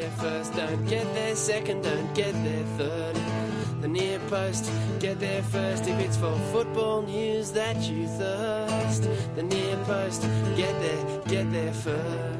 there first, don't get there second, don't get there third. The near post, get there first if it's for football news that you thirst. The near post, get there, get there first.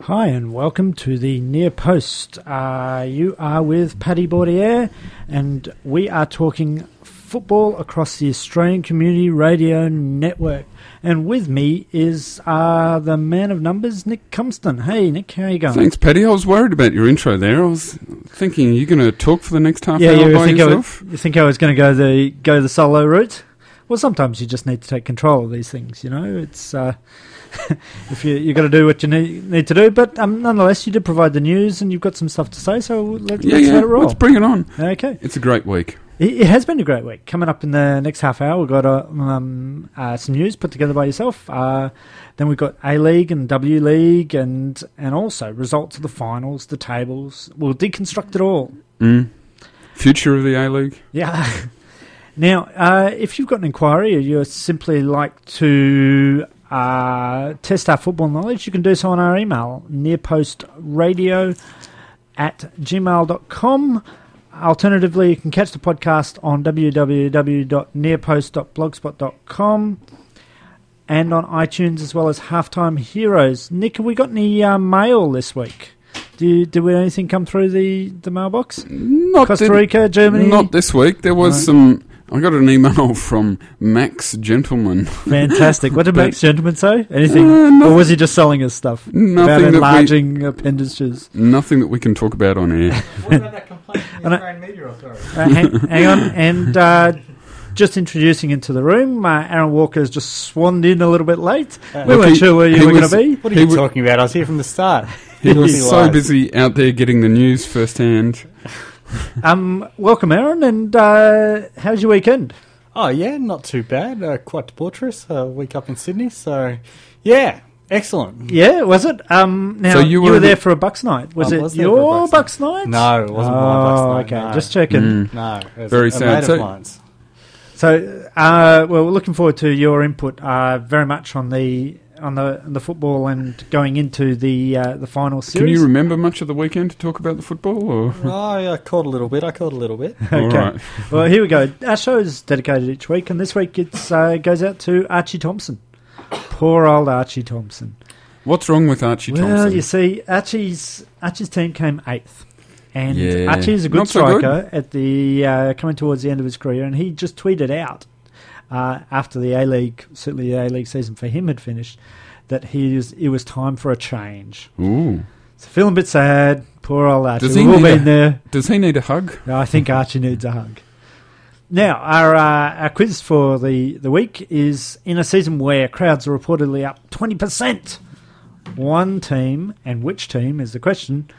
Hi, and welcome to the Near Post. Uh, you are with Paddy Bordier, and we are talking football across the Australian Community Radio Network. And with me is uh, the man of numbers, Nick Cumston. Hey, Nick, how are you going? Thanks, Paddy. I was worried about your intro there. I was thinking, are you going to talk for the next half yeah, hour you by think, I yourself? was, you think I was going to go the go the solo route? Well, sometimes you just need to take control of these things. You know, it's uh, if you you got to do what you need, need to do. But um, nonetheless, you did provide the news, and you've got some stuff to say. So let, yeah, let's yeah. let it roll. Let's bring it on. Okay. It's a great week. It, it has been a great week. Coming up in the next half hour, we've got uh, um, uh, some news put together by yourself. Uh, then we've got A League and W League, and and also results of the finals, the tables. We'll deconstruct it all. Mm. Future of the A League. Yeah. now, uh, if you've got an inquiry or you simply like to uh, test our football knowledge, you can do so on our email, nearpostradio at gmail.com. Alternatively, you can catch the podcast on www.nearpost.blogspot.com and on iTunes as well as Halftime Heroes. Nick, have we got any uh, mail this week? Do, do we anything come through the, the mailbox? Not Costa thi- Rica, Germany? Not this week. There was Right. some. I got an email from Max Gentleman. Fantastic. What did But- Max Gentleman say? Anything? Uh, no- or was he just selling us stuff? about Nothing that, we, enlarging appendages. nothing that we can talk about on air. What about that complaint from And I- Media Authority? Uh, hang, hang on. And uh, just introducing into the room, uh, Aaron Walker has just swanned in a little bit late. Uh, we weren't he- sure where you were going to be. What are you w- talking about? I was here from the start. He was so lies. busy out there getting the news firsthand. Um, welcome, Aaron. And uh, how's your weekend? Oh yeah, not too bad. Uh, quite debaucherous. A week up in Sydney, so yeah, excellent. Yeah, was it? Um, now So you you were, were there the- for a Bucks night. Was I it was there for a your Bucks Bucks night? No, it wasn't oh, my Bucks night. okay. no. Just checking. Mm. No, it was Very a, sad. A mate So- of mine's. So, uh, well, we're looking forward to your input uh, very much on the on the on the football and going into the uh, the final season. Can series. you remember much of the weekend to talk about the football? Or? Oh, yeah, I caught a little bit. I caught a little bit. All Okay. right. well, here we go. Our show is dedicated each week, and this week it uh, goes out to Archie Thompson. Poor old Archie Thompson. What's wrong with Archie well, Thompson? you see, Archie's Archie's team came eighth, and Yeah. Archie's a good Not so good. striker at the uh, coming towards the end of his career, and he just tweeted out uh, after the A League, certainly the A League season for him had finished, that he was it was time for a change. Ooh. So feeling a bit sad. Poor old Archie. Does he We've all need a- been there. Does he need a hug? No, I think Archie needs a hug. Now, our uh, our quiz for the, the week is in a season where crowds are reportedly up 20%. One team, and which team is the question,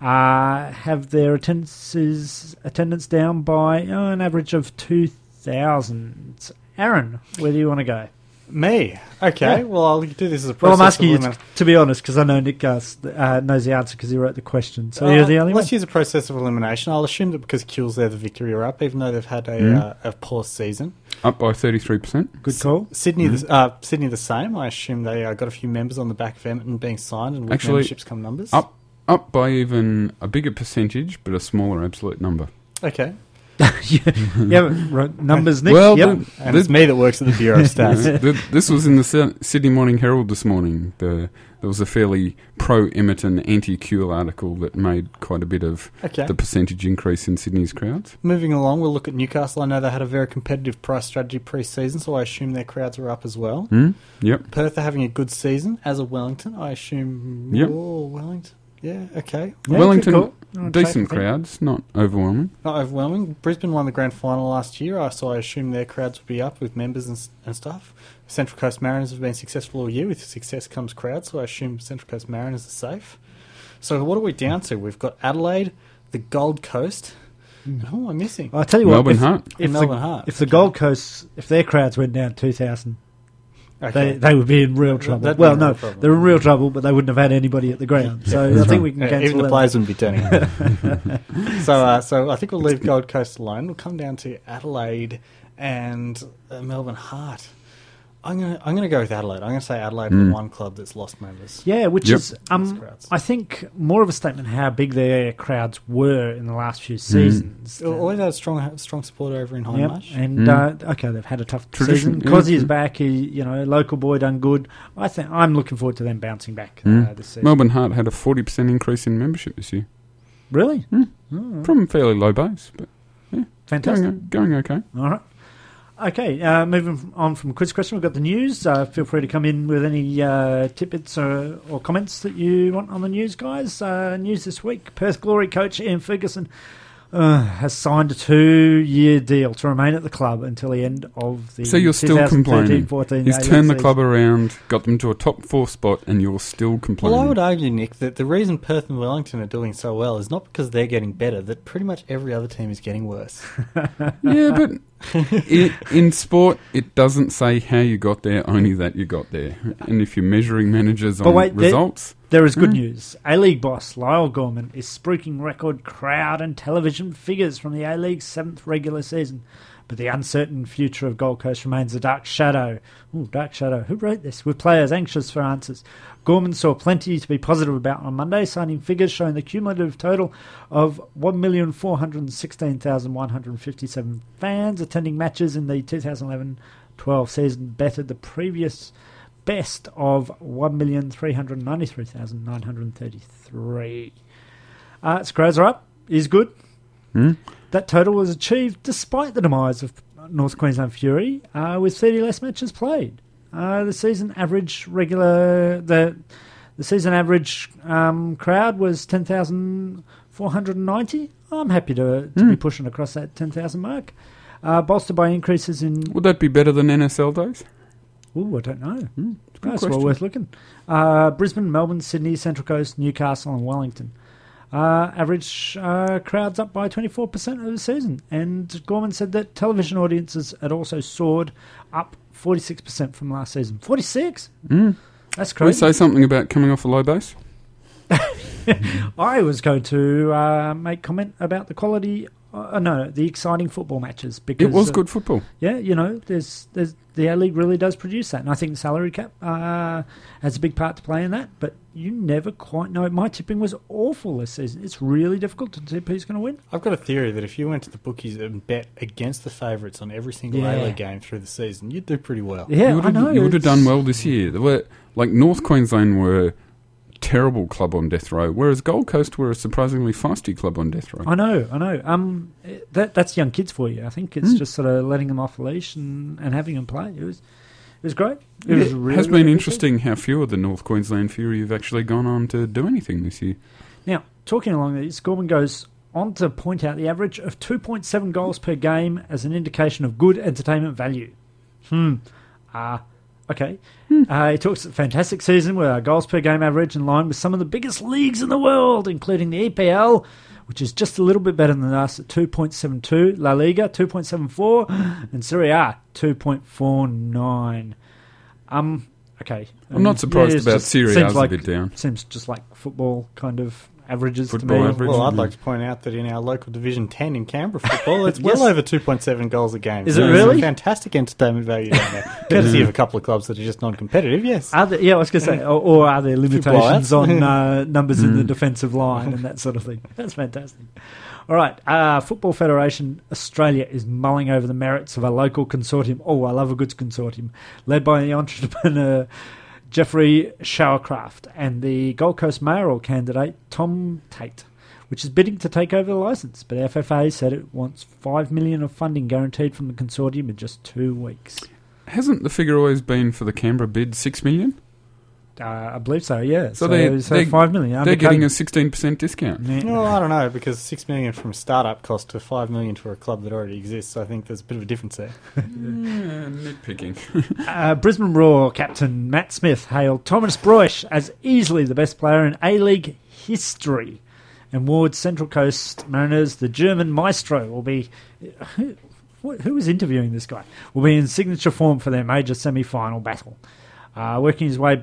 uh, have their attendances, attendance down by oh, an average of 2,000. Aaron, where do you want to go? Me. Okay. Yeah. Well, I'll do this as a process. Well, I'm asking you to, to be honest, because I know Nick Gus uh, knows the answer because he wrote the question. So Uh, you're the only one. let's use a process of elimination. I'll assume that because Kewell's there, the victory are up, even though they've had a, Mm. uh, a poor season. Up by 33%. Good call. Sydney, Mhm. the, uh, Sydney the same. I assume they uh, got a few members on the back of Emerton being signed, and with Actually, memberships come numbers. Up up by even a bigger percentage, but a smaller absolute number. Okay, yeah, yeah, right, numbers, Nick. Well, yep. the- and it's me that works at the Bureau of Stats. Th- this was in the Sydney Morning Herald this morning. The, there was a fairly pro Emerton, anti Kewell article that made quite a bit of Okay. the percentage increase in Sydney's crowds. Moving along, we'll look at Newcastle. I know they had a very competitive price strategy pre-season, so I assume their crowds are up as well. Hmm? Yep. Perth are having a good season, as are Wellington. I assume. Yep. Oh, Wellington. Yeah, okay. Yeah, Wellington, good call. On track, decent I think. crowds, not overwhelming. Not overwhelming. Brisbane won the grand final last year, uh, so I assume their crowds would be up with members and, s- and stuff. Central Coast Mariners have been successful all year. With success comes crowds, so I assume Central Coast Mariners are safe. So what are we down to? We've got Adelaide, the Gold Coast. And who am I missing? I'll tell you what. Melbourne if, Heart. if And the, Melbourne Heart. if the Gold Coast, if their crowds went down two thousand, Okay. they they would be in real trouble. that'd well, no, trouble. they're in real trouble, but they wouldn't have had anybody at the ground. So I think right. we can Yeah, cancel even the players wouldn't be turning up. so, uh, so I think we'll leave Gold Coast alone. We'll come down to Adelaide and uh, Melbourne Heart. I'm gonna I'm gonna go with Adelaide. I'm gonna say Adelaide Mm. the one club that's lost members. Yeah, which Yep. is um. I think more of a statement how big their crowds were in the last few seasons. They always had a strong strong support over in Yep, Hindmarsh. and Mm. uh, okay, they've had a tough Tradition, season. yeah. Cozzy is back. He, you know, local boy done good. I think I'm looking forward to them bouncing back uh, Mm. this season. Melbourne Heart had a 40% increase in membership this year. Really? Mm. Oh, From a fairly low base, but yeah, fantastic. going, going okay. All right. Okay, uh, moving on from quiz question, we've got the news. Uh, feel free to come in with any uh, tidbits or, or comments that you want on the news, guys. Uh, news this week: Perth Glory coach Ian Ferguson uh, has signed a two-year deal to remain at the club until the end of the So you're still complaining. He's turned the season. club around, got them to a top four spot, and you're still complaining. Well, I would argue, Nick, that the reason Perth and Wellington are doing so well is not because they're getting better. That pretty much every other team is getting worse. yeah, but i in sport, it doesn't say how you got there, only that you got there. And if you're measuring managers But on wait, there- results, There is good Mm. news. A League boss Lyall Gorman is spruiking record crowd and television figures from the A League's seventh regular season. But the uncertain future of Gold Coast remains a dark shadow. Ooh, dark shadow. Who wrote this? With players anxious for answers. Gorman saw plenty to be positive about on Monday, signing figures showing the cumulative total of 1,416,157 fans attending matches in the 2011-12 season bettered the previous best of 1,393,933. Uh, its crowds are up, is good. hmm? That total was achieved despite the demise of North Queensland Fury, uh, with 30 less matches played. Uh, the season average regular the the season average um, crowd was 10,490. I'm happy to, to be Hmm. pushing across that 10,000 mark, uh, bolstered by increases in would that be better than NSL days? Ooh, I don't know. Hmm, it's That's well worth looking. Uh, Brisbane, Melbourne, Sydney, Central Coast, Newcastle, and Wellington. Uh, average uh, crowds up by 24% over the season. And Gorman said that television audiences had also soared up 46% from last season. 46? Mm. That's crazy. Can we say something about coming off a low base? I was going to uh, make comment about the quality, uh, no, the exciting football matches. because It was uh, good football. Yeah, you know, there's, there's the A League really does produce that, and I think the salary cap uh, has a big part to play in that. But you never quite know. My tipping was awful this season. It's really difficult to tip who's going to win. I've got a theory that if you went to the bookies and bet against the favourites on every single Yeah. A-League game through the season, you'd do pretty well. Yeah, you would I have, know. You would have done well this year. There were like North Queensland were a terrible club on death row, whereas Gold Coast were a surprisingly feisty club on death row. I know, I know. Um, that that's young kids for you. I think it's Mm. just sort of letting them off the leash and, and having them play. It was it was great. It It was really, has really been good interesting how few of the North Queensland Fury have actually gone on to do anything this year. Now, talking along these, Gorman goes on to point out the average of 2.7 goals per game as an indication of good entertainment value. Hmm. Ah, okay. Uh, he talks a fantastic season with our goals per game average in line with some of the biggest leagues in the world, including the EPL, which is just a little bit better than us at 2.72, La Liga 2.74, and Serie A 2.49. Um, okay. I'm not surprised it's about Serie seems like, a bit down. Seems just like football kind of averages Football to me. average. Well, I'd like to point out that in our local Division 10 in Canberra football, it's Yes. well over 2.7 goals a game. Is So it there's really? Fantastic entertainment value down there. Courtesy of a couple of clubs that are just non-competitive, yes. Are there, yeah, I was going to say, or, or are there limitations on uh, numbers in the Mm. defensive line and that sort of thing? That's fantastic. All right, uh, Football Federation Australia is mulling over the merits of a local consortium. Oh, I love a good consortium, led by the entrepreneur Jeffrey Showercraft and the Gold Coast mayoral candidate Tom Tate, which is bidding to take over the license. But FFA said it wants five million of funding guaranteed from the consortium in just two weeks. Hasn't the figure always been for the Canberra bid six million? Uh, I believe so. Yeah. So, So they- so they- five million. They're getting a sixteen percent discount. Yeah. Well, I don't know, because 6 million from a startup cost to 5 million for a club that already exists. I think there's a bit of a difference there. Yeah, nitpicking. Uh, Brisbane Roar captain Matt Smith hailed Thomas Broich as easily the best player in A League history. And Ward's Central Coast Mariners, the German maestro, will be. Who, who was interviewing this guy? Will be in signature form for their major semi final battle. Uh, working his way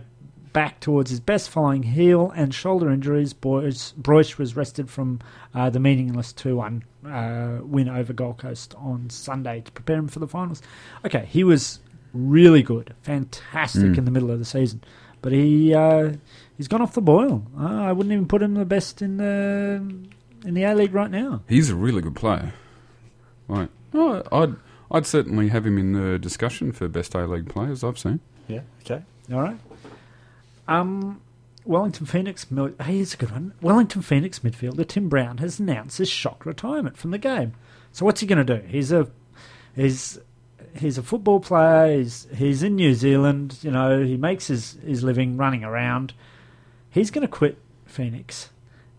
back towards his best following heel and shoulder injuries, Broich, Broich was rested from uh, the meaningless 2 1 uh, win over Gold Coast on Sunday to prepare him for the finals. Okay, he was really good, fantastic Mm. in the middle of the season, but he uh, he's gone off the boil. Uh, I wouldn't even put him the best in the in the A League right now. He's a really good player. Right. Oh, I'd I'd certainly have him in the discussion for best A League players I've seen. Yeah. Okay. All right. Um, Wellington Phoenix. mil- Hey, here's a good one. Wellington Phoenix midfielder Tim Brown has announced his shock retirement from the game. So what's he going to do? He's a he's he's a football player. He's he's in New Zealand. You know, he makes his his living running around. He's going to quit Phoenix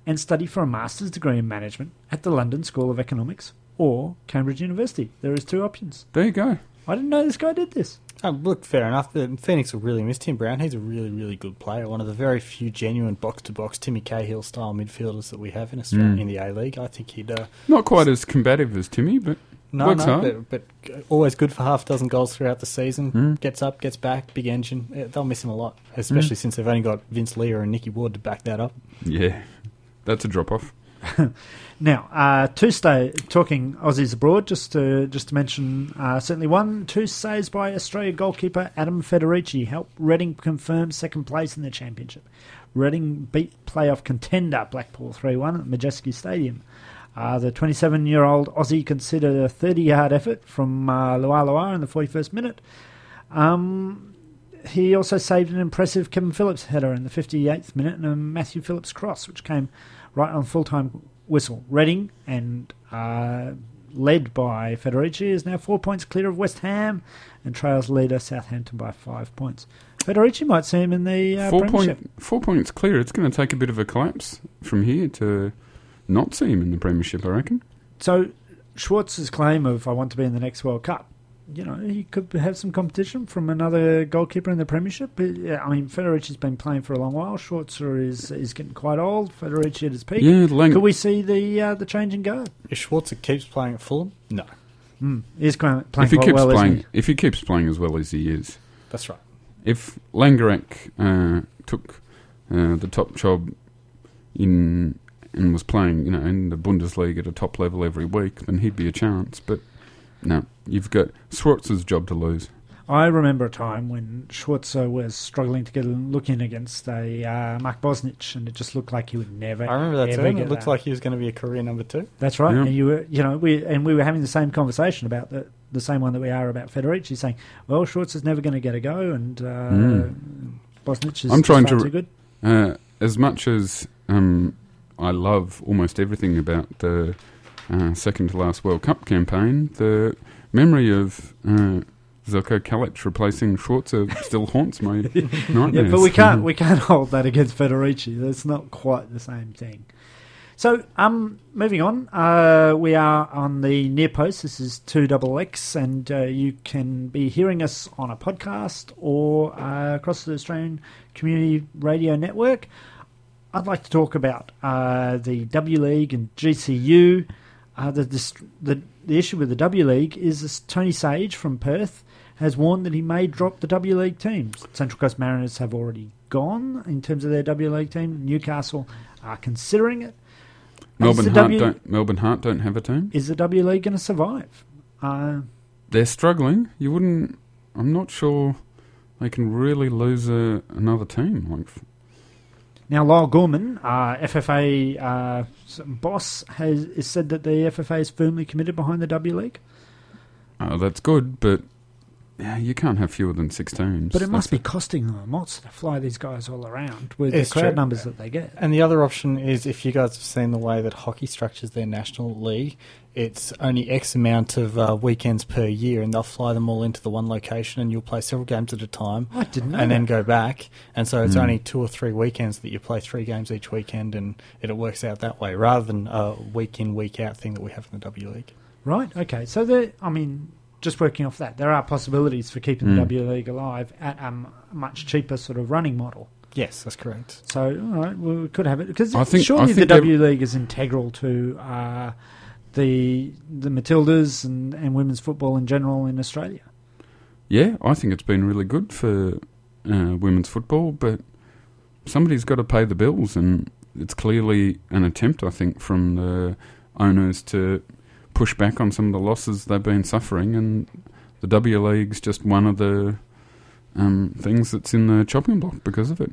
and study for a master's degree in management at the London School of Economics or Cambridge University. There is two options. There you go. I didn't know this guy did this. Oh, look, fair enough. The Phoenix will really miss Tim Brown. He's a really, really good player. One of the very few genuine box-to-box Timmy Cahill style midfielders that we have in Australia Mm. in the A League. I think he'd uh, Not quite as combative as Timmy, but no, Works no, hard. but, but always good for half a dozen goals throughout the season. Mm. Gets up, gets back, big engine. Yeah, they'll miss him a lot, especially Mm. since they've only got Vince Lia and Nicky Ward to back that up. yeah, that's a drop off. Now, uh, two talking Aussies abroad. Just to just to mention, uh, certainly one two saves by Australia goalkeeper Adam Federici helped Reading confirm second place in the championship. Reading beat playoff contender Blackpool three one at Madejski Stadium. Uh, the 27 year old Aussie considered a 30 yard effort from uh, Loa in the 41st minute. Um, he also saved an impressive Kevin Phillips header in the 58th minute and a Matthew Phillips cross, which came right on full time whistle. Reading and uh, led by Federici is now four points clear of West Ham and trails leader Southampton by five points. Federici might see him in the uh, four Premiership. point four points clear. It's going to take a bit of a collapse from here to not see him in the premiership. I reckon. So Schwarzer's claim of I want to be in the next World Cup, you know, he could have some competition from another goalkeeper in the Premiership. But, yeah, I mean, Federici's been playing for a long while. Schwarzer is is getting quite old. Federici at his peak. Yeah, Lang- Could we see the uh, the change in guard? If Schwarzer keeps playing at Fulham, no, Mm. He's playing, playing if he keeps well, playing, isn't if he keeps playing as well as he is, that's right. if Langerak uh, took uh, the top job in and was playing, you know, in the Bundesliga at a top level every week, then he'd be a chance. But no, you've got Schwarzer's job to lose. I remember a time when Schwarzer was struggling to get a look in against a uh, Mark Bosnich, and it just looked like he would never. I remember that ever too. It looked that. like he was going to be a career number two. That's right. Yeah. And you were, you know, we and we were having the same conversation about the the same one that we are about Federici, saying, "Well, Schwarzer is never going to get a go, and uh, Mm. Bosnich is I'm trying to- too good." Uh, as much as um, I love almost everything about the uh, second to last World Cup campaign, the memory of uh, Zeljko Kalac replacing Schwarzer still haunts my nightmares. Yeah, but we can't we can't hold that against Federici. That's not quite the same thing. So, um, moving on, uh, we are on the near post. This is two double X, and uh, you can be hearing us on a podcast or uh, across the Australian Community Radio Network. I'd like to talk about uh, the W League and GCU. Uh, the, the the issue with the W League is this Tony Sage from Perth has warned that he may drop the W League teams. Central Coast Mariners have already gone in terms of their W League team. Newcastle are considering it. Melbourne Heart W- don't Melbourne Heart don't have a team. Is the W League going to survive? Uh, They're struggling. You wouldn't. I'm not sure they can really lose a, another team. Like now, Lyall Gorman, uh, FFA uh, boss, has, has said that the FFA is firmly committed behind the W League. oh, that's good, but yeah, you can't have fewer than six teams. But it must That's be costing them lots to fly these guys all around with It's the crowd true. numbers that they get. And the other option is if you guys have seen the way that hockey structures their national league, it's only X amount of uh, weekends per year, and they'll fly them all into the one location, and you'll play several games at a time, I didn't know and then that. go back. And so it's Mm. only two or three weekends that you play three games each weekend, and it works out that way, rather than a week in week out thing that we have in the W League. Right. Okay. So there. I mean, just working off that, there are possibilities for keeping the Mm. W League alive at a much cheaper sort of running model. Yes, that's correct. So, all right, well, we could have it because I think- surely I the think W League is integral to uh, the the Matildas and, and women's football in general in Australia. Yeah, I think it's been really good for uh, women's football, but somebody's got to pay the bills, and it's clearly an attempt, I think, from the owners to push back on some of the losses they've been suffering, and the W League's just one of the um, things that's in the chopping block because of it.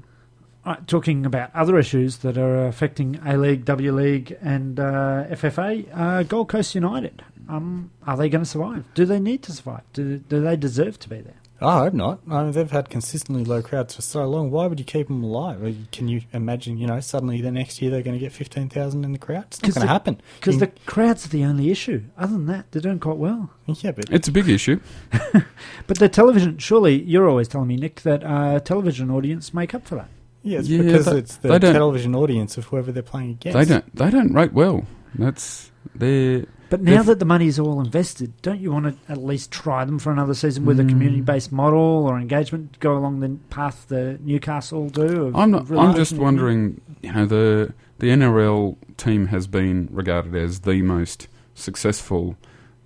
Right, talking about other issues that are affecting A League, W League, and uh, FFA, uh, Gold Coast United. Um, are they going to survive? Do they need to survive? Do, do they deserve to be there? I hope not. I mean, they've had consistently low crowds for so long. Why would you keep them alive? Can you imagine? You know, suddenly the next year they're going to get fifteen thousand in the crowd. It's not 'Cause going to happen. Because the crowds are the only issue. Other than that, they're doing quite well. yeah, but It's a big issue. But the television, surely you're always telling me, Nick, that uh, television audience make up for that. yeah, it's Yeah, because they- it's the television audience of whoever they're playing against. They don't. They don't rate well. That's they. But now Def- that the money's all invested, don't you want to at least try them for another season with a Mm. community-based model or engagement, go along the path the Newcastle do? of I'm not. I'm just wondering. You know, the the NRL team has been regarded as the most successful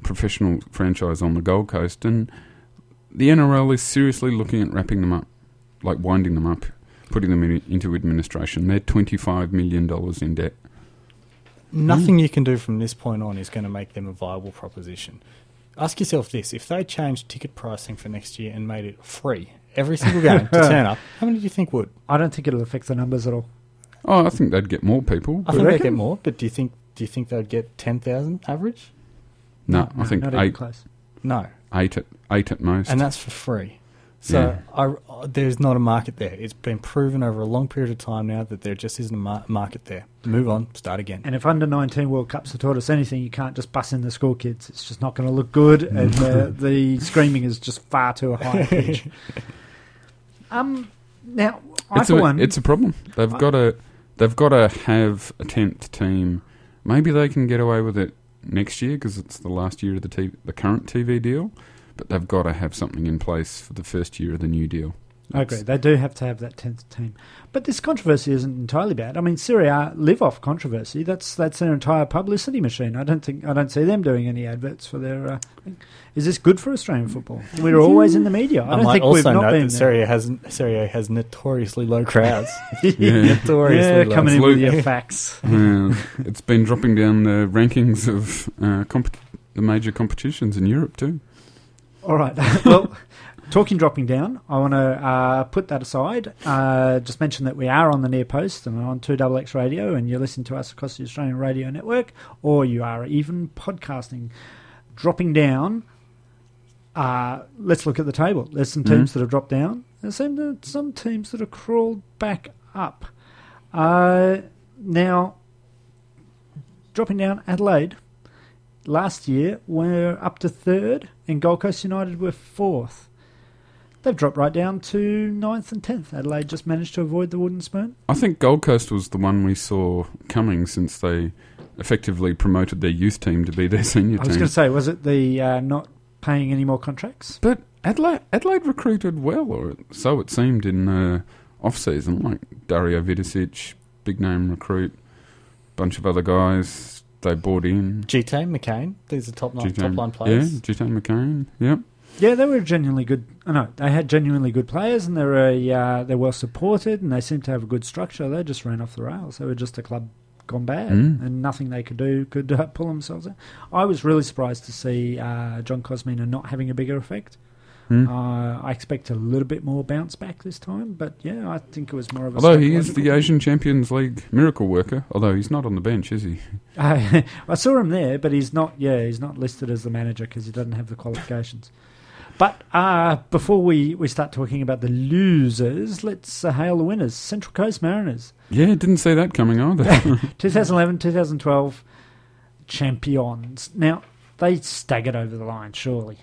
professional franchise on the Gold Coast, and the NRL is seriously looking at wrapping them up, like winding them up, putting them in, into administration. They're twenty five million dollars in debt. Nothing you can do from this point on is going to make them a viable proposition. Ask yourself this: if they changed ticket pricing for next year and made it free every single game to turn up, how many do you think would? I don't think it'll affect the numbers at all. Oh, I think they'd get more people. I but- think they'd get more, but do you think do you think they'd get ten thousand average? no, I think not even eight, close. No, eight at eight at most. and that's for free. So I, there's not a market there. It's been proven over a long period of time now that there just isn't a mar- market there. Move on, start again. And if under 19 World Cups have taught us anything, you can't just bus in the school kids. It's just not going to look good, and uh, the screaming is just far too high pitch. um, now, I it's for a, one, it's a problem. They've got to they've got to have a tenth team. Maybe they can get away with it next year because it's the last year of the TV, the current TV deal. But they've got to have something in place for the first year of the new deal. I agree. They do have to have that tenth team, but this controversy isn't entirely bad. I mean, Serie A live off controversy. That's that's their entire publicity machine. I don't think I don't see them doing any adverts for their. Uh, is this good for Australian football? We're always in the media. I I, don't might think also we've not note been that Serie A has Serie A has notoriously low crowds. Yeah. notoriously yeah, low. coming in with Absolutely. your facts. Uh, it's been dropping down the rankings of uh, comp- the major competitions in Europe too. All right. well, talking dropping down, I want to uh, put that aside. Uh, just mention that we are on the near post and on 2XX Radio, and you listen to us across the Australian Radio Network, or you are even podcasting. Dropping down, uh, let's look at the table. There's some teams Mhm. that have dropped down. There's some, some teams that have crawled back up. Uh, now, dropping down, Adelaide last year were up to third, and Gold Coast United were fourth. They've dropped right down to ninth and tenth. Adelaide just managed to avoid the wooden spoon. I think Gold Coast was the one we saw coming since they effectively promoted their youth team to be their senior team. I was going to say, was it the uh, not paying any more contracts? But Adelaide, Adelaide recruited well, or so it seemed in the off season. Like Dario Vidosic, big name recruit, bunch of other guys they bought in. Gite McKain, these are top line, top line players. Yeah, Gitane McKain. Yep. Yeah, they were genuinely good. Oh, no, they had genuinely good players, and they're a, uh, they're well supported, and they seem to have a good structure. They just ran off the rails. They were just a club gone bad, Mm. and nothing they could do could uh, pull themselves out. I was really surprised to see uh, John Kosmina not having a bigger effect. Hmm. Uh, I expect a little bit more bounce back this time, but yeah, I think it was more of a. Although he is the Asian Champions League miracle worker, although he's not on the bench, is he? I saw him there, but he's not. Yeah, he's not listed as the manager because he doesn't have the qualifications. But uh, before we, we start talking about the losers, let's uh, hail the winners. Central Coast Mariners, Yeah, didn't see that coming either. 2011 2012 champions. Now, they staggered over the line, surely.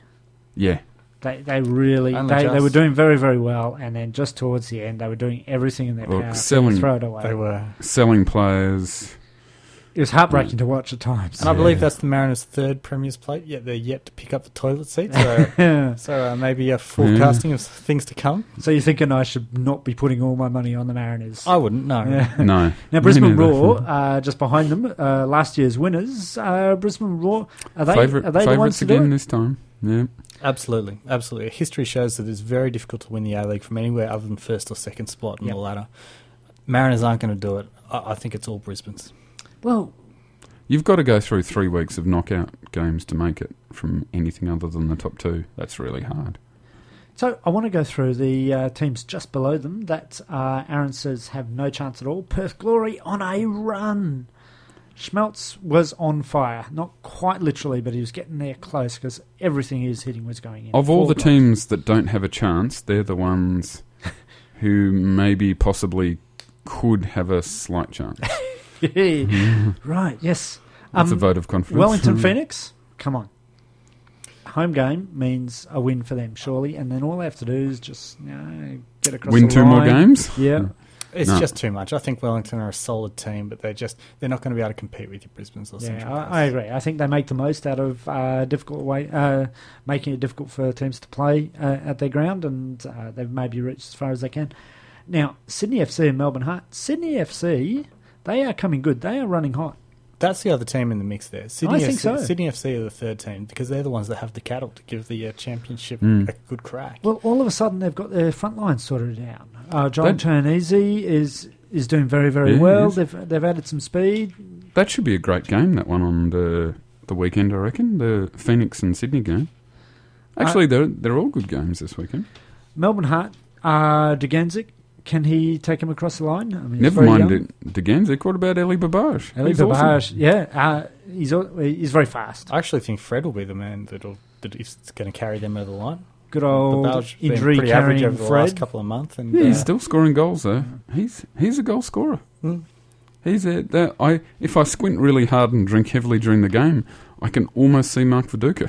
yeah, They they really Only they, they were doing very very well, and then just towards the end, they were doing everything in their Well, power selling- to throw it away. They were, selling players. It was heartbreaking to watch at times. and I believe that's the Mariners' third Premier's plate. Yet they're yet to pick up the toilet seat. So, so uh, maybe a forecasting of things to come. so you're thinking I should not be putting all my money on the Mariners? I wouldn't know. Yeah. No. Now Brisbane Me neither. Roar, uh, just behind them, uh, last year's winners. Uh, Brisbane Roar, are they Favorite, are they the ones favorites to do again it? this time. Yeah. Absolutely, absolutely. History shows that it's very difficult to win the A League from anywhere other than first or second spot in Yep. the ladder. Mariners aren't going to do it. I, I think it's all Brisbane's. Well, You've got to go through three weeks of knockout games to make it from anything other than the top two. That's really hard. So I want to go through the uh, teams just below them that uh, Aaron says have no chance at all. Perth Glory on a run. Smeltz was on fire, not quite literally, but he was getting there close because everything he was hitting was going in. Of all the blocks. teams that don't have a chance, they're the ones who maybe possibly could have a slight chance. right? Yes. That's a Um, vote of confidence. Wellington Phoenix, come on. Home game means a win for them, surely, and then all they have to do is just you know, get across Win two more line. games? Yeah, It's No. just too much. I think Wellington are a solid team, but they're just they're not going to be able to compete with your Brisbane's or yeah, Central Coast. I, I agree. I think they make the most out of uh, difficult way, uh, making it difficult for teams to play uh, at their ground, and uh, they've maybe reached as far as they can. Now, Sydney FC and Melbourne Heart. Sydney FC, they are coming good. They are running hot. That's the other team in the mix there. Sydney I think FC, so. Sydney FC are the third team because they're the ones that have the cattle to give the uh, championship Mm. a good crack. Well, all of a sudden they've got their front line sorted out. Uh, John That- Turnese is is doing very very Yeah, well. yes. They've they've added some speed. That should be a great game, that one on the, the weekend, I reckon. The Phoenix and Sydney game. Actually, they're, they're all good games this weekend. Melbourne Heart, uh, Dugandzic, can he take him across the line? I mean, he's Never very mind young. Dugandzic. What about Eli Babalj? Eli He's awesome. Babalj, yeah, uh, he's he's very fast. I actually think Fred will be the man that'll that is going to carry them over the line. Good old Babalj's been pretty average carrying over the last couple of months, and Yeah, he's uh, still scoring goals, though. He's he's a goal scorer. mm, He's a, that, I if I squint really hard and drink heavily during the game, I can almost see Mark Viduka.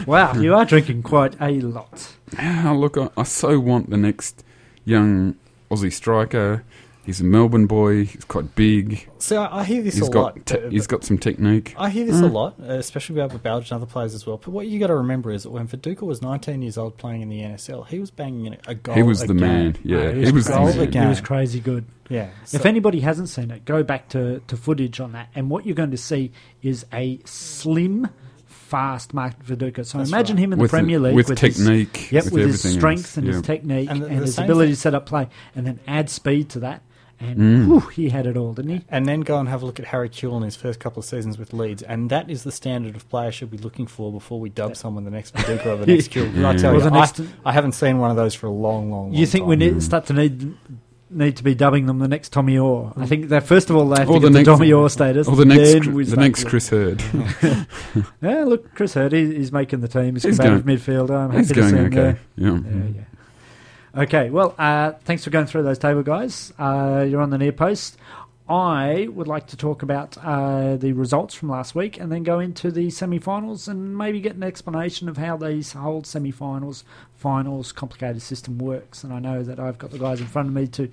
Wow, you are drinking quite a lot. Ah, look, I, I so want the next young Aussie striker. He's a Melbourne boy. He's quite big. so I, I hear this He's a got lot. te- but- he's got some technique. I hear this a Mm. lot, uh, especially about Belge and other players as well. But what you got to remember is that when Viduka was 19 years old playing in the NSL, he was banging in a goal. He was a the game. man. Yeah, Uh, he was the goal man. again. He was crazy good. Yeah. If anybody hasn't seen it, go back to, to footage on that, and what you're going to see is a slim, fast Mark Viduka. So That's imagine right. him in with the Premier League with, with his- Yep, with, with, his strength else. and yeah. his technique And and, the- the his ability thing- to set up play, and then add speed to that. And Mm. whew, he had it all, didn't he? and then go and have a look at Harry Kewell in his first couple of seasons with Leeds, and that is the standard of player should be looking for before we dub someone the next Viduka or the next Kewell. Yeah. I tell Or you, I, I haven't seen one of those for a long, long, long You think we time. need start to need need to be dubbing them the next Tommy Oar? I think that first of all they have Or to the get the, Tommy Oar status. Or the next, the next Chris Herd. Yeah, look, Chris Herd, he, he's making the team. He's, He's combative midfielder. I'm He's happy to going see him okay. there. Yeah. Yeah, yeah. Okay, well, uh, thanks for going through those table, guys. Uh, you're on the near post. I would like to talk about uh, the results from last week and then go into the semi finals and maybe get an explanation of how these whole semi finals, finals, complicated system works. And I know that I've got the guys in front of me to.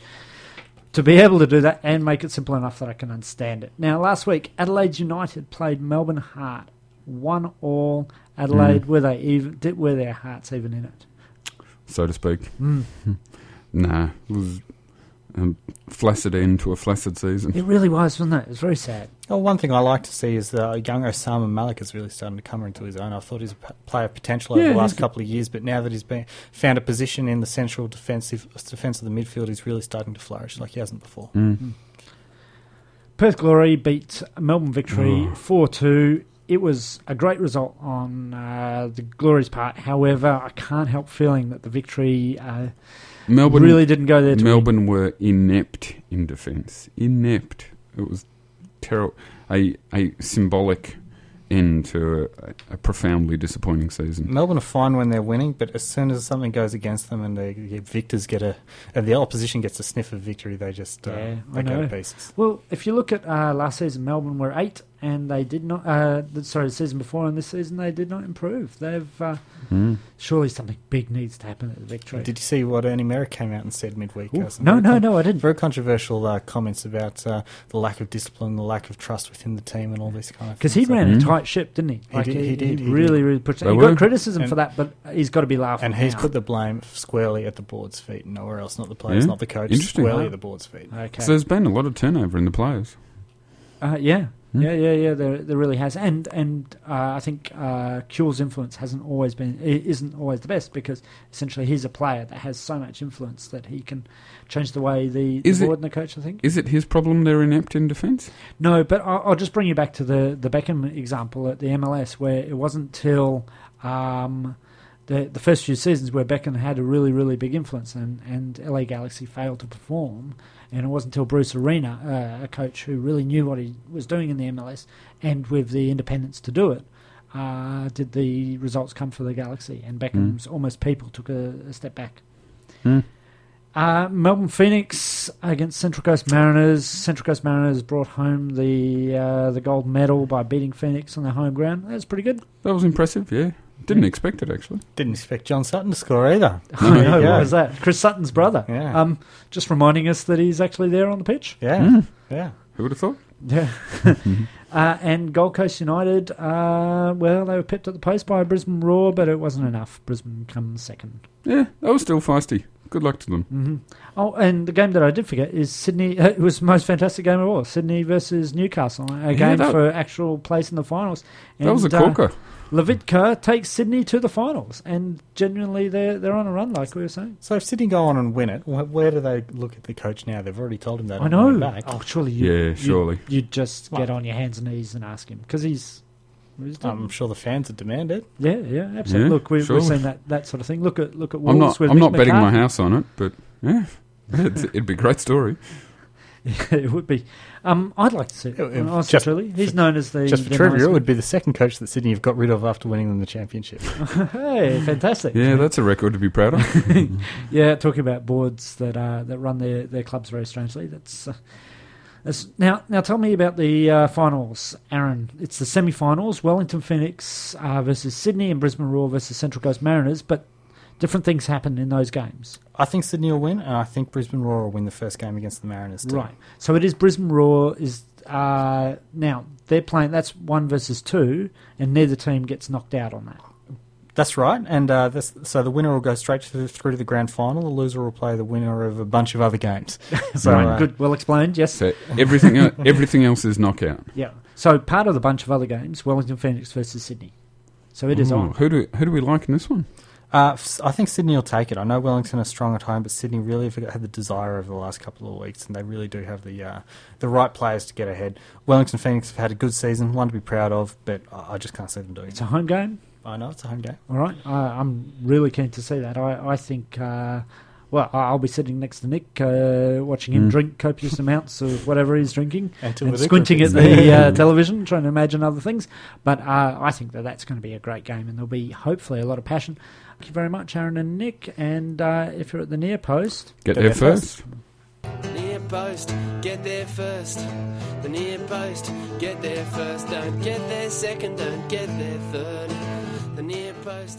To be able to do that and make it simple enough that I can understand it. Now, last week, Adelaide United played Melbourne Heart, one all. Adelaide, were they even? Did, were their hearts even in it? So to speak. Mm. Nah, it was a flaccid end to a flaccid season. It really was, wasn't it? It was very sad. Oh, one thing I like to see is that young Osama Malik is really starting to come into his own. I thought he's a player of potential over Yeah, the last couple of years, but now that he's been found a position in the central defensive defense of the midfield, he's really starting to flourish like he hasn't before. Mm. Perth Glory beat Melbourne Victory Oh. 4 2. It was a great result on uh, the Glory's part. However, I can't help feeling that the victory uh, Melbourne really didn't go there to win. Melbourne were inept in defence. Inept. It was terrible. A a symbolic end to a, a profoundly disappointing season. Melbourne are fine when they're winning, but as soon as something goes against them and the the victors get a, and the opposition gets a sniff of victory, they just uh, Yeah, I they go to pieces. Well, if you look at uh, last season, Melbourne were eight, and they did not. Uh, sorry, the season before and this season, they did not improve. They've uh, Mm. surely something big needs to happen at the victory. Did you see what Ernie Merrick came out and said midweek? Ooh, no, no, con- no, I didn't. Very controversial uh, comments about uh, the lack of discipline, the lack of trust within the team, and all this kind of. Because he things. So- ran a Mm. tight ship, didn't he? He did, he did, he really, did. really pushed. They He were. got criticism And- for that, but he's got to be laughed. And he's now. put the blame squarely at the board's feet, nowhere else. Not the players, Yeah. not the coach. Interesting. Squarely Wow. at the board's feet. Okay. So there's been a lot of turnover in the players. Uh, yeah, Yeah, yeah, yeah. There, there really has, and and uh, I think uh, Kewell's influence hasn't always been, isn't always the best because essentially he's a player that has so much influence that he can change the way the, the Is it- board and the coach. I think. Is it his problem they're inept in defence? No, but I'll, I'll just bring you back to the the Beckham example at the MLS, where it wasn't till um, the the first few seasons where Beckham had a really really big influence, and and LA Galaxy failed to perform, and it wasn't until Bruce Arena, uh, a coach who really knew what he was doing in the MLS, and with the independence to do it. Uh, did the results come for the Galaxy and Beckham's almost people took a, a step back. Hmm. Uh, Melbourne Phoenix against Central Coast Mariners. Central Coast Mariners brought home the uh, the gold medal by beating Phoenix on their home ground. That's pretty good. That was impressive. Yeah, didn't expect it actually. Didn't expect John Sutton to score either. I know, There you go. what was that? Chris Sutton's brother. Yeah. Um, just reminding us that he's actually there on the pitch. Yeah, Hmm. yeah. Who would have thought? Yeah. uh, and Gold Coast United, uh, well, they were pipped at the post by Brisbane Roar, but it wasn't enough. Brisbane comes second. Yeah, that was still feisty. Good luck to them. Mm-hmm. Oh, and the game that I did forget is Sydney. It was the most fantastic game of all. Sydney versus Newcastle, a game that- for actual place in the finals. that was a And, uh, corker. Lavicka takes Sydney to the finals, and genuinely they're they're on a run, like we were saying. So if Sydney go on and win it, where do they look at the coach now? They've already told him that. I know. Oh, surely you, Yeah, surely. you'd just Well- get on your hands and knees and ask him because he's. he's I'm sure the fans would demand it. yeah, yeah, absolutely. Yeah, Look, we've, sure. we've seen that, that sort of thing. Look at look at Wolves I'm not. with I'm Mick not betting my house on it, but yeah, it's, it'd be a great story. it would be. Um, I'd like to see it. It- it- honestly, just truly. He's for- known as the Just for the trivia, it would be the second coach that Sydney have got rid of after winning them the championship. hey, fantastic. Yeah, that's a record to be proud of. yeah, talking about boards that uh, that run their, their clubs very strangely. That's, uh, that's now now. Tell me about the uh, finals, Aaron. It's the semi-finals: Wellington Phoenix uh, versus Sydney, and Brisbane Roar versus Central Coast Mariners. But different things happen in those games, I think Sydney will win, and I think Brisbane Roar will win the first game against the Mariners. Too. right? So it is Brisbane Roar is uh, now they're playing. That's one versus two, and neither team gets knocked out on that. That's right, and uh, this, so the winner will go straight to the, through to the grand final. The loser will play the winner of a bunch of other games. So Right. uh, Good, well explained. Yes. So everything, el- everything else is knockout. Yeah. So part of the bunch of other games, Wellington Phoenix versus Sydney. So it is Ooh, on. Who do who do we like in this one? Uh, f- I think Sydney will take it. I know Wellington are strong at home, but Sydney really have had the desire over the last couple of weeks, and they really do have the uh, the right players to get ahead. Wellington Phoenix have had a good season, one to be proud of, but I I just can't see them doing it. It's a home game. I know it's a home game. All right. I, I'm really keen to see that. I, I think, uh, well, I- I'll be sitting next to Nick, uh, watching him Mm. drink copious amounts of whatever he's drinking Until and squinting at the uh, television, trying to imagine other things. But uh, I think that that's going to be a great game, and there'll be hopefully a lot of passion. Thank you very much, Aaron and Nick. And uh, if you're at the near post, Get Get there there first. first. The near post, get there first. The near post, get there first. Don't get there second, don't get there third. The near post.